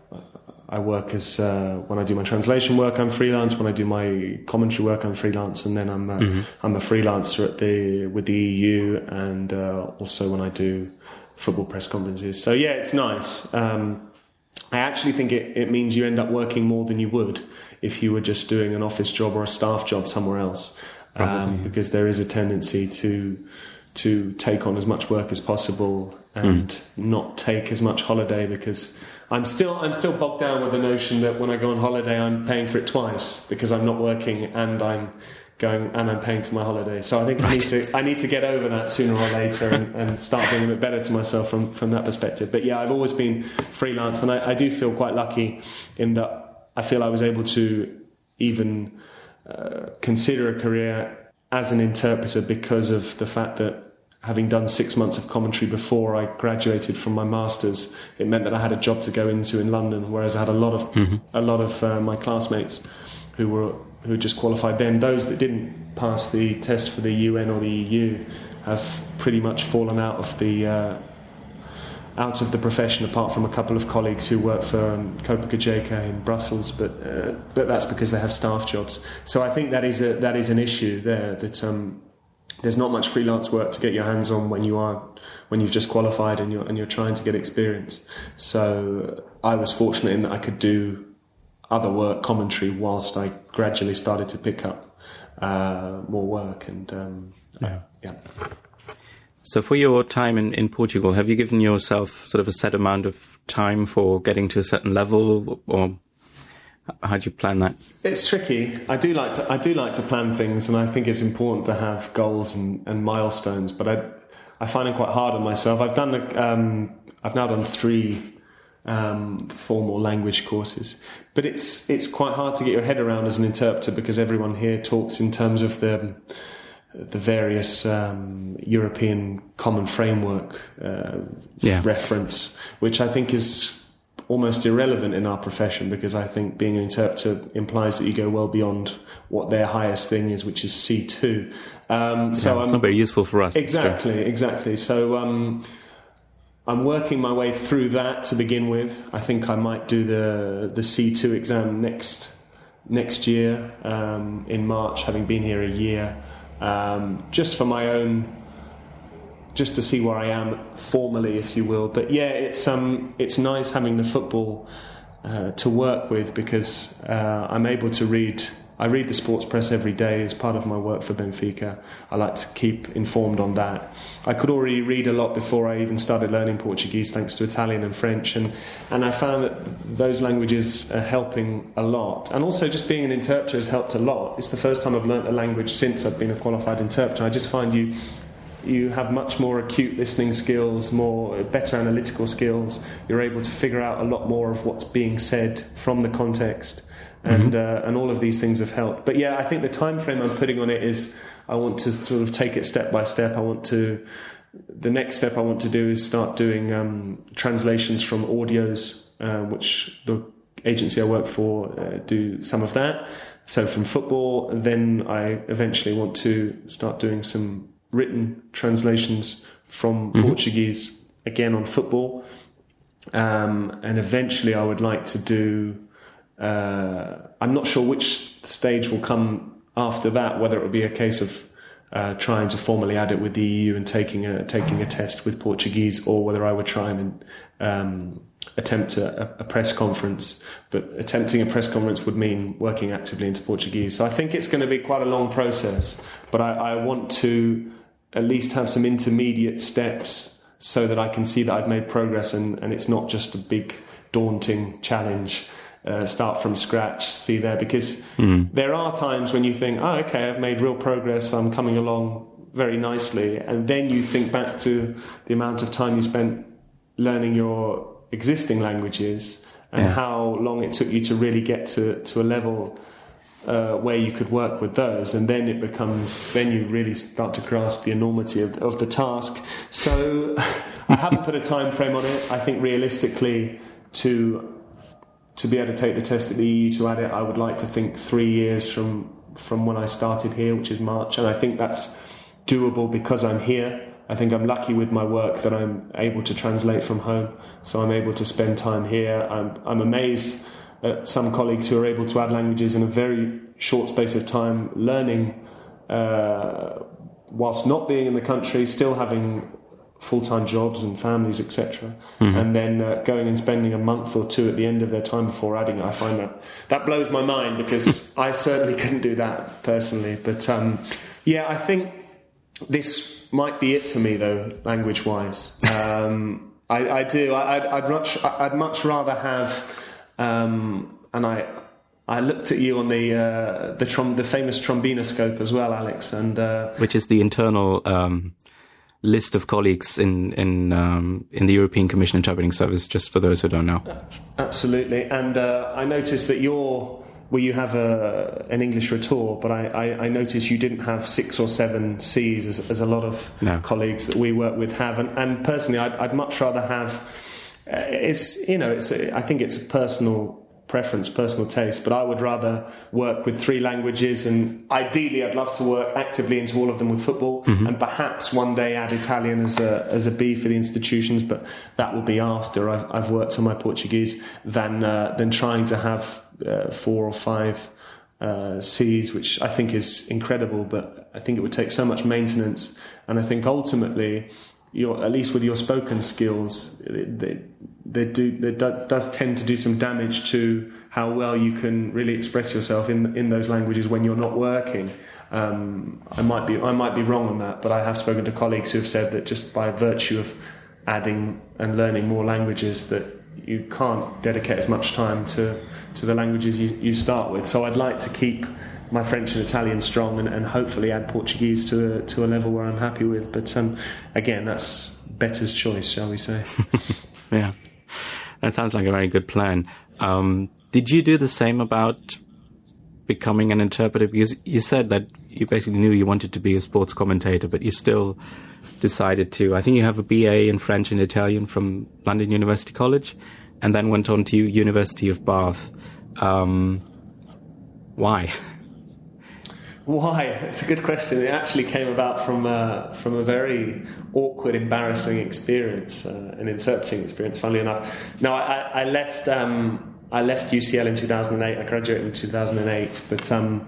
I work as uh, when I do my translation work, I'm freelance. When I do my commentary work, I'm freelance, and then I'm uh, mm-hmm. I'm a freelancer at the with the EU, and uh, also when I do football press conferences. So yeah, it's nice. Um, I actually think it, it means you end up working more than you would if you were just doing an office job or a staff job somewhere else, um, because there is a tendency to to take on as much work as possible and mm. not take as much holiday because I'm still I'm still bogged down with the notion that when I go on holiday I'm paying for it twice because I'm not working and I'm going and I'm paying for my holiday. So I think right. I need to I need to get over that sooner or later and, and, start being a bit better to myself from from that perspective. But yeah, I've always been freelance and I, I do feel quite lucky in that I feel I was able to even uh, consider a career as an interpreter because of the fact that having done six months of commentary before I graduated from my masters, it meant that I had a job to go into in London. Whereas I had a lot of mm-hmm. a lot of uh, my classmates who were who just qualified then. Those that didn't pass the test for the UN or the EU have pretty much fallen out of the uh, out of the profession, apart from a couple of colleagues who work for um, in Brussels, but uh, but that's because they have staff jobs. So I think that is a, that is an issue there that um, there's not much freelance work to get your hands on when you are when you've just qualified and you're and you're trying to get experience. So I was fortunate in that I could do other work, commentary, whilst I gradually started to pick up uh, more work and um, yeah. yeah. So for your time in, in Portugal, have you given yourself sort of a set amount of time for getting to a certain level or how do you plan that? It's tricky. I do like to I do like to plan things, and I think it's important to have goals and, and milestones. But I I find it quite hard on myself. I've done um, I've now done three um, formal language courses, but it's it's quite hard to get your head around as an interpreter because everyone here talks in terms of the the various um, European common framework uh, yeah. reference, which I think is almost irrelevant in our profession because I think being an interpreter implies that you go well beyond what their highest thing is, which is C2. Um, so yeah, it's I'm, not very useful for us. Exactly, exactly. So um, I'm working my way through that to begin with. I think I might do the the C2 exam next next year um, in March, having been here a year, um, just for my own just to see where I am formally, if you will. But yeah, it's um, it's nice having the football uh, to work with because uh, I'm able to read. I read the sports press every day as part of my work for Benfica. I like to keep informed on that. I could already read a lot before I even started learning Portuguese, thanks to Italian and French, and and I found that those languages are helping a lot. And also, just being an interpreter has helped a lot. It's the first time I've learnt a language since I've been a qualified interpreter. I just find you you have much more acute listening skills, more better analytical skills. You're able to figure out a lot more of what's being said from the context, and mm-hmm. uh, and all of these things have helped. But yeah, I think the time frame I'm putting on it is I want to sort of take it step by step. I want to the next step I want to do is start doing um, translations from audios, uh, which the agency I work for uh, do some of that. So from football, then I eventually want to start doing some written translations from mm-hmm. Portuguese again on football. Um, and eventually, I would like to do. Uh, I'm not sure which stage will come after that. Whether it will be a case of uh, trying to formally add it with the EU and taking a taking a test with Portuguese, or whether I would try and um, attempt a, a, press conference. But attempting a press conference would mean working actively into Portuguese. So I think it's going to be quite a long process. But I, I want to at least have some intermediate steps so that I can see that I've made progress and, and it's not just a big daunting challenge. Uh, start from scratch, see there, because mm. there are times when you think, oh, okay, I've made real progress, I'm coming along very nicely, and then you think back to the amount of time you spent learning your existing languages and yeah. how long it took you to really get to, to a level uh, where you could work with those, and then it becomes then you really start to grasp the enormity of, of the task. So *laughs* I haven't put a time frame on it. I think realistically, to to be able to take the test at the EU to add it, I would like to think three years from from when I started here, which is March, and I think that's doable because I'm here. I think I'm lucky with my work that I'm able to translate from home, so I'm able to spend time here. I'm, I'm amazed at some colleagues who are able to add languages in a very short space of time, learning uh, whilst not being in the country, still having full-time jobs and families, etc., mm-hmm. and then uh, going and spending a month or two at the end of their time before adding. I find that that blows my mind because *laughs* I certainly couldn't do that personally. But um, yeah, I think this might be it for me, though, language-wise. *laughs* Um, I, I, do. I, would much. I'd much rather have. Um, and I. I looked at you on the uh, the, trom- the famous trombinoscope as well, Alex, and uh, which is the internal um, list of colleagues in in um, in the European Commission Interpreting Service. Just for those who don't know. Absolutely, and uh, I noticed that you're where you have a, an English retour, but I, I, I noticed you didn't have six or seven C's as, as a lot of no. colleagues that we work with have. And, and personally, I'd, I'd, much rather have. Uh, it's you know, it's a, I think it's a personal preference, personal taste, but I would rather work with three languages and ideally I'd love to work actively into all of them with football mm-hmm. and perhaps one day add Italian as a, as a B for the institutions, but that will be after I've, I've worked on my Portuguese than, uh, than trying to have uh, four or five uh, C's, which I think is incredible, but I think it would take so much maintenance. And I think ultimately, your, at least with your spoken skills, they, they do they do, does tend to do some damage to how well you can really express yourself in in those languages when you're not working. Um, I might be I might be wrong on that, but I have spoken to colleagues who have said that just by virtue of adding and learning more languages that you can't dedicate as much time to to the languages you, you start with. So I'd like to keep my French and Italian strong, and, and hopefully add Portuguese to a, to a level where I'm happy with. But um, again, that's better's choice, shall we say? *laughs* yeah, that sounds like a very good plan. Um, did you do the same about becoming an interpreter? Because you said that you basically knew you wanted to be a sports commentator, but you still decided to. I think you have a BA in French and Italian from London University College, and then went on to University of Bath. Um, why? *laughs* Why? It's a good question. It actually came about from uh, from a very awkward, embarrassing experience, uh, an interpreting experience. Funnily enough, no, I, I left um, I left UCL in 2008. I graduated in 2008, but um,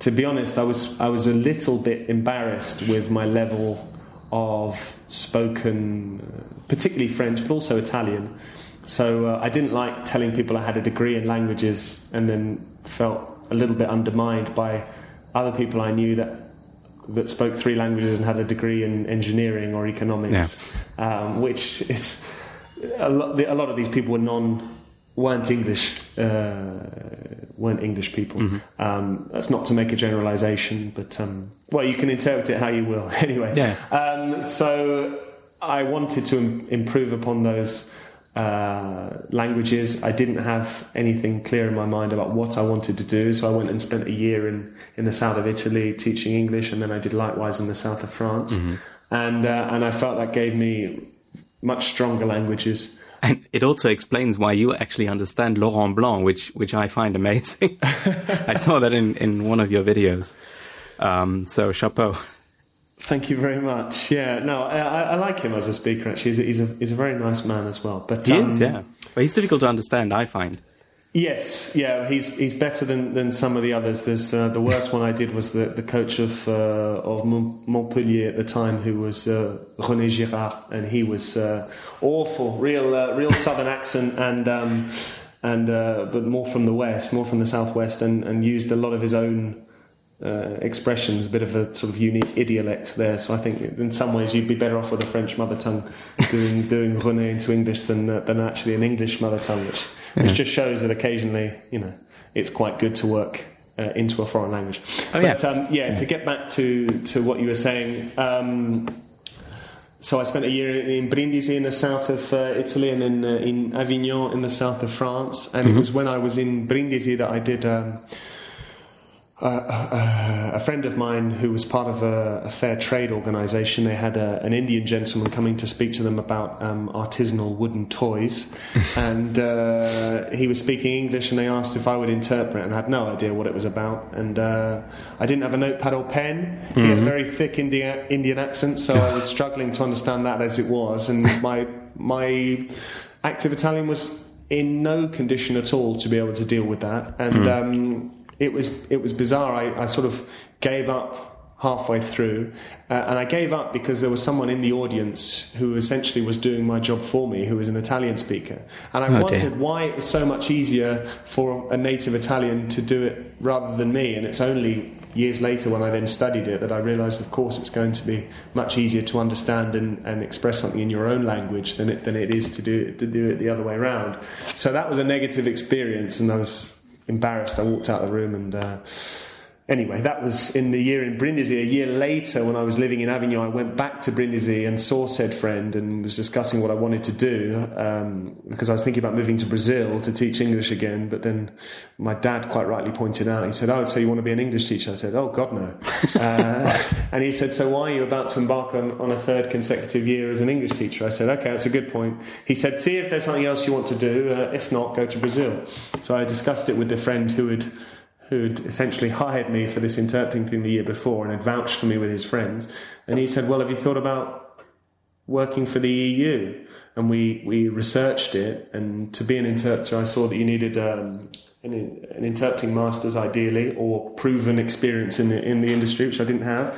to be honest, I was I was a little bit embarrassed with my level of spoken, particularly French, but also Italian. So uh, I didn't like telling people I had a degree in languages, and then felt a little bit undermined by other people I knew that that spoke three languages and had a degree in engineering or economics, yeah. um, which is a lot, a lot, of these people were non weren't English uh, weren't English people. Mm-hmm. Um, that's not to make a generalization, but um, well, you can interpret it how you will. *laughs* anyway, yeah. Um, so I wanted to Im- improve upon those uh, languages. I didn't have anything clear in my mind about what I wanted to do, so I went and spent a year in, in the south of Italy teaching English, and then I did likewise in the south of France. Mm-hmm. And uh, and I felt that gave me much stronger languages. And it also explains why you actually understand Laurent Blanc, which which I find amazing. *laughs* I saw that in, in one of your videos. Um, so chapeau. Thank you very much. Yeah, no, I, I like him as a speaker. Actually, he's a, he's a, he's a very nice man as well. But he um, is, yeah. But he's difficult to understand. I find. Yes, yeah, he's he's better than, than some of the others. There's uh, the worst one I did was the, the coach of uh, of Montpellier at the time, who was uh, René Girard, and he was uh, awful, real uh, real southern accent, and um, and uh, but more from the west, more from the southwest, and, and used a lot of his own uh, expressions, a bit of a sort of unique idiolect there. So I think in some ways you'd be better off with a French mother tongue doing *laughs* doing René into English than uh, than actually an English mother tongue, which yeah. which just shows that occasionally you know it's quite good to work. Uh, into a foreign language, oh, but um, yeah. yeah. To get back to to what you were saying, um, so I spent a year in Brindisi in the south of uh, Italy and then uh, in Avignon in the south of France. And mm-hmm. it was when I was in Brindisi that I did um, uh, a friend of mine who was part of a, a fair trade organisation, they had a, an Indian gentleman coming to speak to them about um, artisanal wooden toys, *laughs* and uh, he was speaking English, and they asked if I would interpret, and I had no idea what it was about, and uh, I didn't have a notepad or pen. Mm-hmm. He had a mm-hmm. very thick India, Indian accent, so I was *laughs* struggling to understand that as it was, and my my active Italian was in no condition at all to be able to deal with that, and. Mm. Um, it was it was bizarre. I, I sort of gave up halfway through, uh, and I gave up because there was someone in the audience who essentially was doing my job for me, who was an Italian speaker, and I oh, wondered dear. why it was so much easier for a native Italian to do it rather than me. And it's only years later when I then studied it that I realised, of course, it's going to be much easier to understand and, and express something in your own language than it than it is to do to do it the other way around. So that was a negative experience, and I was embarrassed. I walked out of the room and. Uh, anyway, that was in the year in Brindisi. A year later, when I was living in Avignon, I went back to Brindisi and saw said friend and was discussing what I wanted to do um, because I was thinking about moving to Brazil to teach English again. But then my dad quite rightly pointed out, he said, "Oh, so you want to be an English teacher?" I said, "Oh God, no." *laughs* Uh, and he said, "So why are you about to embark on, on a third consecutive year as an English teacher?" I said, "Okay, that's a good point." He said, "See if there's something else you want to do. Uh, if not, go to Brazil." So I discussed it with the friend who had who'd essentially hired me for this interpreting thing the year before and had vouched for me with his friends. And he said, Well, have you thought about working for the EU? And we, we researched it. And to be an interpreter, I saw that you needed um, an, an, interpreting master's, ideally, or proven experience in the, in the industry, which I didn't have.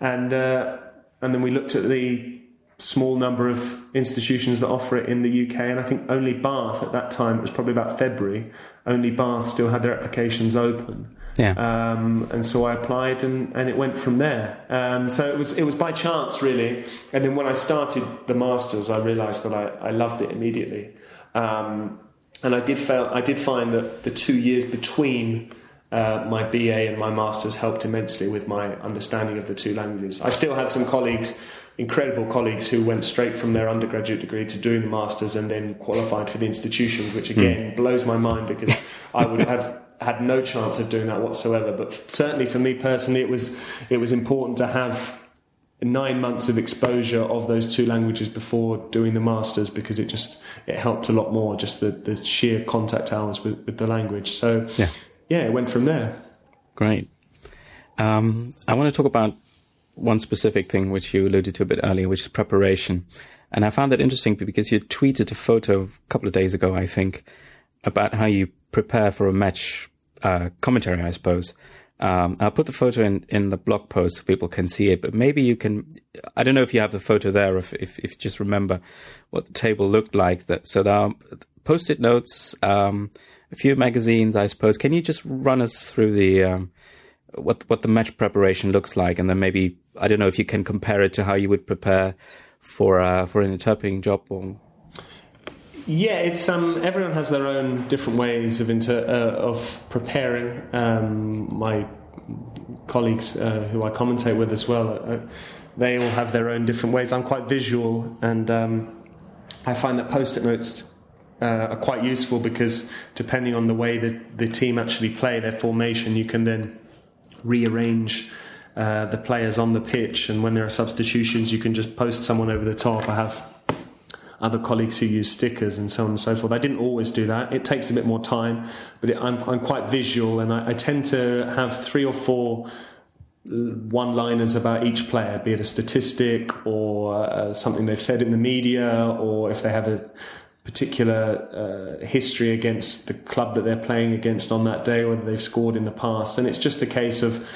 And, uh, and then we looked at the small number of institutions that offer it in the UK, and I think only Bath at that time, it was probably about February, only Bath still had their applications open. Yeah. Um, and so I applied, and, and it went from there. Um, so it was it was by chance, really. And then when I started the masters, I realised that I, I loved it immediately. Um, and I did fail, I did find that the two years between uh, my BA and my masters helped immensely with my understanding of the two languages. I still had some colleagues incredible colleagues who went straight from their undergraduate degree to doing the masters and then qualified for the institutions, which again mm. blows my mind because *laughs* I would have had no chance of doing that whatsoever. But certainly for me personally, it was it was important to have nine months of exposure of those two languages before doing the masters because it just it helped a lot more just the, the sheer contact hours with, with the language so yeah yeah it went from there great um, i want to talk about one specific thing which you alluded to a bit earlier, which is preparation. And I found that interesting because you tweeted a photo a couple of days ago, I think, about how you prepare for a match uh, commentary, I suppose. Um, I'll put the photo in, in the blog post so people can see it, but maybe you can, I don't know if you have the photo there, if, if, if you just remember what the table looked like. That So there are post-it notes, um, a few magazines, I suppose. Can you just run us through the, um, what what the match preparation looks like, and then maybe I don't know if you can compare it to how you would prepare for uh, for an interpreting job. Or... Yeah, it's um, everyone has their own different ways of inter- uh, of preparing. Um, my colleagues uh, who I commentate with as well, uh, they all have their own different ways. I'm quite visual, and um, I find that post-it notes uh, are quite useful because depending on the way that the team actually play their formation, you can then rearrange uh, the players on the pitch, and when there are substitutions, you can just post someone over the top. I have other colleagues who use stickers and so on and so forth. I didn't always do that. It takes a bit more time, but it, I'm, I'm, quite visual, and I, I, tend to have three or four one liners about each player, be it a statistic or uh, something they've said in the media, or if they have a particular uh, history against the club that they're playing against on that day, whether they've scored in the past. And it's just a case of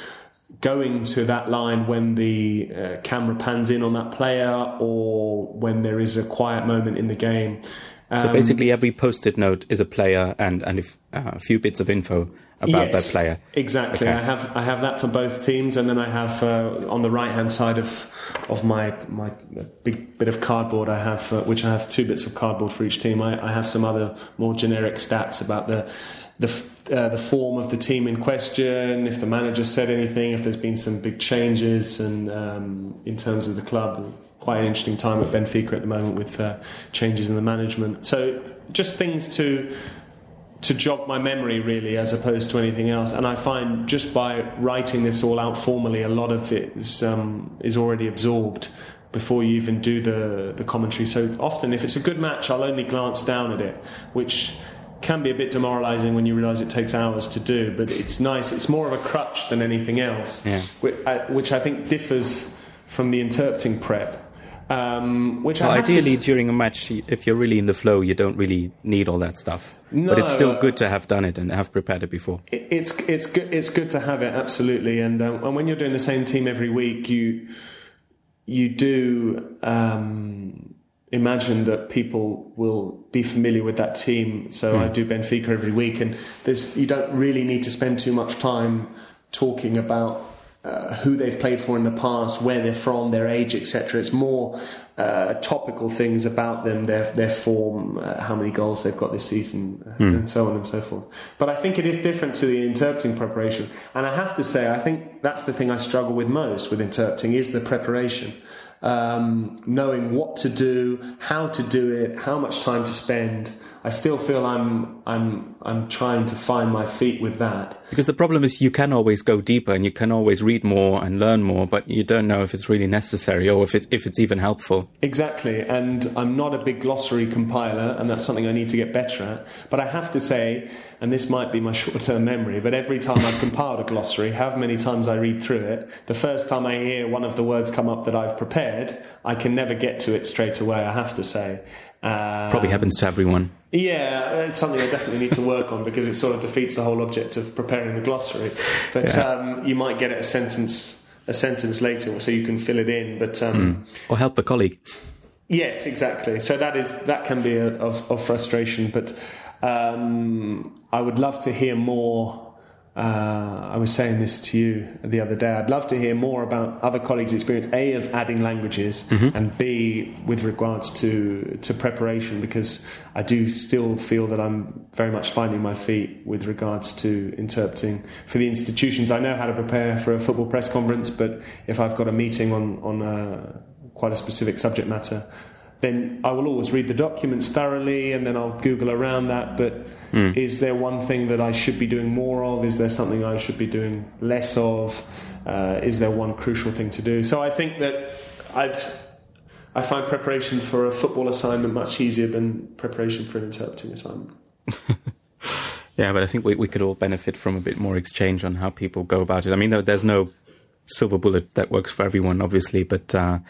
going to that line when the uh, camera pans in on that player or when there is a quiet moment in the game. Um, so basically, every post-it note is a player and and if, uh, a few bits of info about yes, that player. Exactly. Okay. I have I have that for both teams, and then I have uh, on the right hand side of of my my big bit of cardboard. I have uh, which I have two bits of cardboard for each team. I, I have some other more generic stats about the the uh, the form of the team in question, if the manager said anything, if there's been some big changes, and um, in terms of the club. Quite an interesting time at Benfica at the moment with uh, changes in the management. So just things to to jog my memory really as opposed to anything else and i find just by writing this all out formally a lot of it is, um, is already absorbed before you even do the, the commentary so often if it's a good match i'll only glance down at it which can be a bit demoralizing when you realize it takes hours to do but it's nice it's more of a crutch than anything else Yeah. which, I, which I think differs from the interpreting prep um, which Well, I have to ideally, during a match, if you're really in the flow, you don't really need all that stuff. No, but it's still good to have done it and have prepared it before. It- it's it's good it's good to have it absolutely and um, and when you're doing the same team every week you you do um, imagine that people will be familiar with that team so I do Benfica every week and there's you don't really need to spend too much time talking about uh, who they've played for in the past, where they're from, their age, etc. It's more uh, topical things about them, their their form, uh, how many goals they've got this season, uh, and so on and so forth. But I think it is different to the interpreting preparation, and I have to say, I think that's the thing I struggle with most with interpreting is the preparation. Um, knowing what to do, how to do it, how much time to spend. I still feel I'm I'm I'm trying to find my feet with that. Because the problem is you can always go deeper and you can always read more and learn more, but you don't know if it's really necessary or if it, if it's even helpful. Exactly, and I'm not a big glossary compiler, and that's something I need to get better at. But I have to say, and this might be my short term memory, but every time I've compiled a glossary, however many times I read through it, the first time I hear one of the words come up that I've prepared, I can never get to it straight away, I have to say. Uh, Probably happens to everyone. Yeah, it's something I definitely need to work on because it sort of defeats the whole object of preparing the glossary. But Yeah. um, you might get it a sentence a sentence later, so you can fill it in. But um, Or help the colleague. Yes, exactly. So that is that can be a, of, of frustration, but um, I would love to hear more. Uh, I was saying this to you the other day. I'd love to hear more about other colleagues' experience. A of adding languages, and B with regards to to preparation, because I do still feel that I'm very much finding my feet with regards to interpreting for the institutions. I know how to prepare for a football press conference, but if I've got a meeting on on a, quite a specific subject matter, then I will always read the documents thoroughly and then I'll Google around that. But is there one thing that I should be doing more of? Is there something I should be doing less of? Uh, is there one crucial thing to do? So I think that I'd. I find preparation for a football assignment much easier than preparation for an interpreting assignment. *laughs* Yeah, but I think we, we could all benefit from a bit more exchange on how people go about it. I mean, there, there's no silver bullet that works for everyone, obviously, but uh,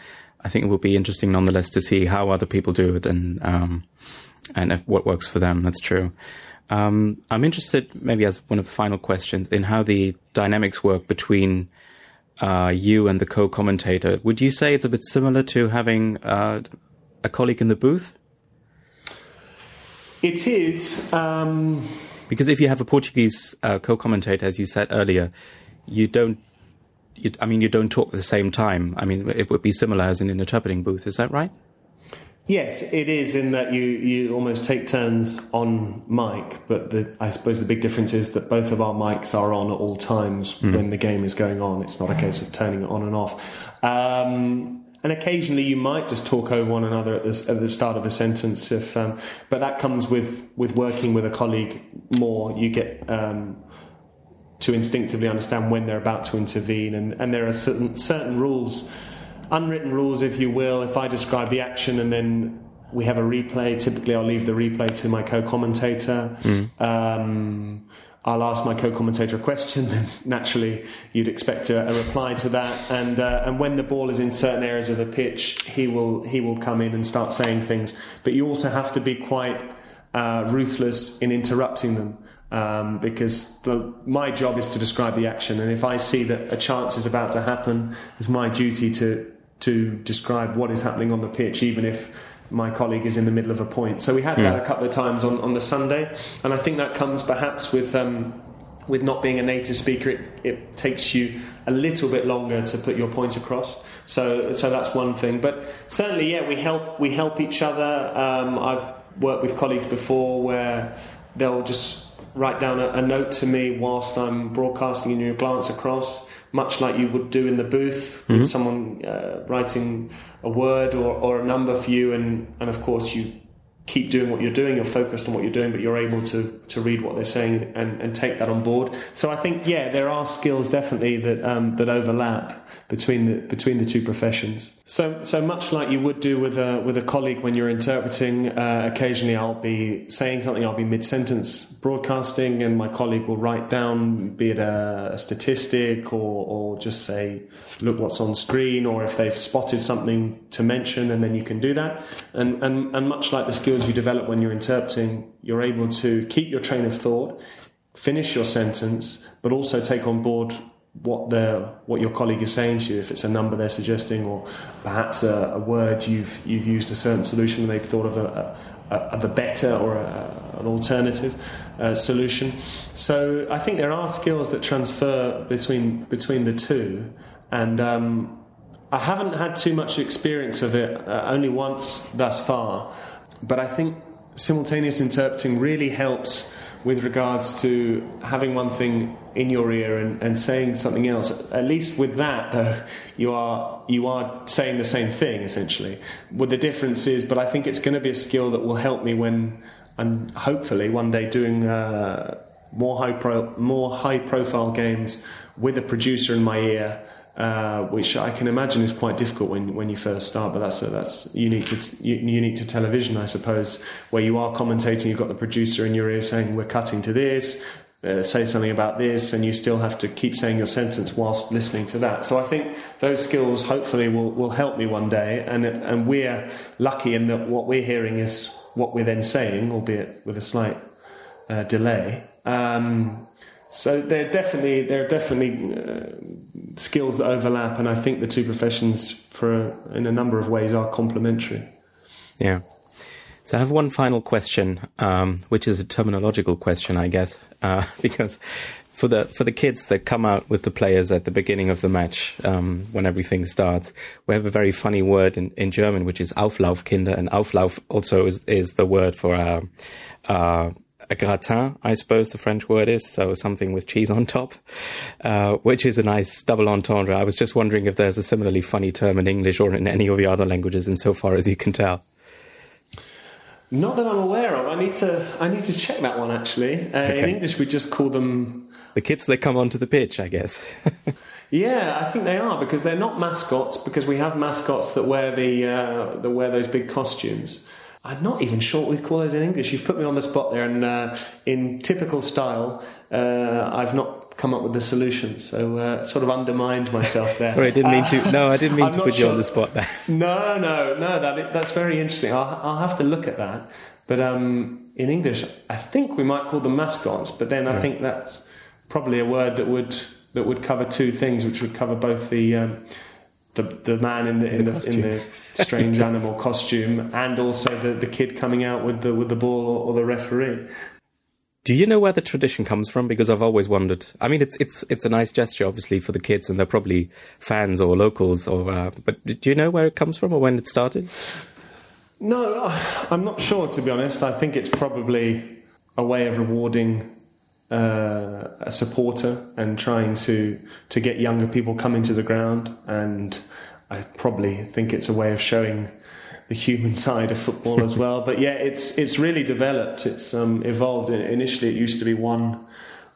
I think it will be interesting nonetheless to see how other people do it and um, and if, what works for them. That's true. Um, I'm interested, maybe as one of the final questions, in how the dynamics work between uh, you and the co-commentator. Would you say it's a bit similar to having uh, a colleague in the booth? It is. Um, Because if you have a Portuguese uh, co-commentator, as you said earlier, you don't. You, I mean, you don't talk at the same time. I mean, it would be similar as in an interpreting booth. Is that right? Yes, it is in that you, you almost take turns on mic, but the, I suppose the big difference is that both of our mics are on at all times when the game is going on. It's not a case of turning it on and off. Um, and occasionally you might just talk over one another at the, at the start of a sentence, if, um, but that comes with, with working with a colleague more. You get um, to instinctively understand when they're about to intervene, and, and there are certain, certain rules unwritten rules, if you will. If I describe the action and then we have a replay, typically I'll leave the replay to my co-commentator. Um, I'll ask my co-commentator a question, *laughs* naturally you'd expect a, a reply to that. And uh, and when the ball is in certain areas of the pitch, he will he will come in and start saying things. But you also have to be quite uh, ruthless in interrupting them. Um, because the, my job is to describe the action, and if I see that a chance is about to happen, it's my duty to to describe what is happening on the pitch, even if my colleague is in the middle of a point. So we had that a couple of times on, on the Sunday, and I think that comes perhaps with um, with not being a native speaker. It, it takes you a little bit longer to put your point across. So so that's one thing. But certainly, yeah, we help we help each other. Um, I've worked with colleagues before where they'll just write down a, a note to me whilst I'm broadcasting and you glance across, much like you would do in the booth with someone uh, writing a word or, or a number for you, and, and of course you keep doing what you're doing, you're focused on what you're doing, but you're able to to read what they're saying and, and take that on board. So I think yeah, there are skills definitely that um, that overlap between the between the two professions. So so much like you would do with a with a colleague when you're interpreting, uh, occasionally I'll be saying something, I'll be mid sentence broadcasting, and my colleague will write down, be it a, a statistic or or just say, look what's on screen, or if they've spotted something to mention, and then you can do that. And and and much like the skills skills you develop when you're interpreting, you're able to keep your train of thought, finish your sentence, but also take on board what the what your colleague is saying to you. If it's a number they're suggesting, or perhaps a, a word you've you've used a certain solution they've thought of a, a, a better or an alternative uh, solution. So I think there are skills that transfer between between the two, and um, I haven't had too much experience of it, uh, only once thus far. But I think simultaneous interpreting really helps with regards to having one thing in your ear and, and saying something else. At least with that, though, you are you are saying the same thing essentially. What the difference is, but I think it's going to be a skill that will help me when I'm hopefully one day doing uh, more high pro, more high profile games with a producer in my ear uh, which I can imagine is quite difficult when, when you first start. But that's that's unique to t- unique to television, I suppose, where you are commentating. You've got the producer in your ear saying, "We're cutting to this." Uh, say something about this, and you still have to keep saying your sentence whilst listening to that. So I think those skills hopefully will, will help me one day, and and we're lucky in that what we're hearing is what we're then saying, albeit with a slight uh, delay. Um, so there are definitely they're definitely uh, skills that overlap, and I think the two professions, for in a number of ways, are complementary. Yeah. So I have one final question, um, which is a terminological question, I guess, uh, *laughs* because for the for the kids that come out with the players at the beginning of the match um, when everything starts, we have a very funny word in, in German, which is Auflaufkinder, and Auflauf also is, is the word for. Uh, uh, a gratin, I suppose the French word is, so something with cheese on top, uh, which is a nice double entendre. I was just wondering if there's a similarly funny term in English or in any of the other languages, insofar as you can tell. Not that I'm aware of. I need to. I need to check that one actually. Uh, okay. In English, we just call them the kids that come onto the pitch, I guess. *laughs* yeah, I think they are because they're not mascots. Because we have mascots that wear the uh, that wear those big costumes. I'm not even sure what we'd call those in English. You've put me on the spot there, and uh, in typical style, uh, I've not come up with the solution. So uh, sort of undermined myself there. *laughs* Sorry, I didn't mean to. *laughs* No, I didn't mean to put sure. you on the spot there. *laughs* No, no, no. That that's very interesting. I'll, I'll have to look at that. But um, in English, I think we might call them mascots. But then I yeah. think that's probably a word that would that would cover two things, which would cover both the um, the the man in the in, the, the in the *laughs* strange yes. animal costume, and also the, the kid coming out with the with the ball or, or, the referee. Do you know where the tradition comes from? Because I've always wondered. I mean, it's it's it's a nice gesture, obviously, for the kids, and they're probably fans or locals. Or uh, but do you know where it comes from or when it started? No, I'm not sure. To be honest, I think it's probably a way of rewarding uh, a supporter and trying to to get younger people coming to the ground and I probably think it's a way of showing the human *laughs* side of football as well. But yeah, it's it's really developed. It's um, evolved. Initially, it used to be one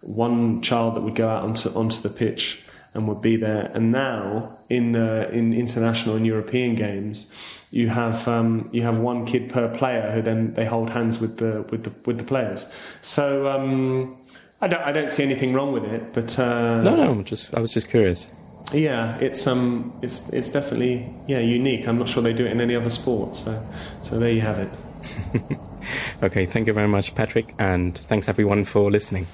one child that would go out onto onto the pitch and would be there. And now, in uh, in international and European games, you have um, you have one kid per player who then they hold hands with the with the with the players. So. Um, I don't, I don't see anything wrong with it, but uh, no, no, just I was just curious. Yeah, it's um, it's it's definitely yeah unique. I'm not sure they do it in any other sport. So, so there you have it. *laughs* okay, thank you very much, Patrick, and thanks everyone for listening.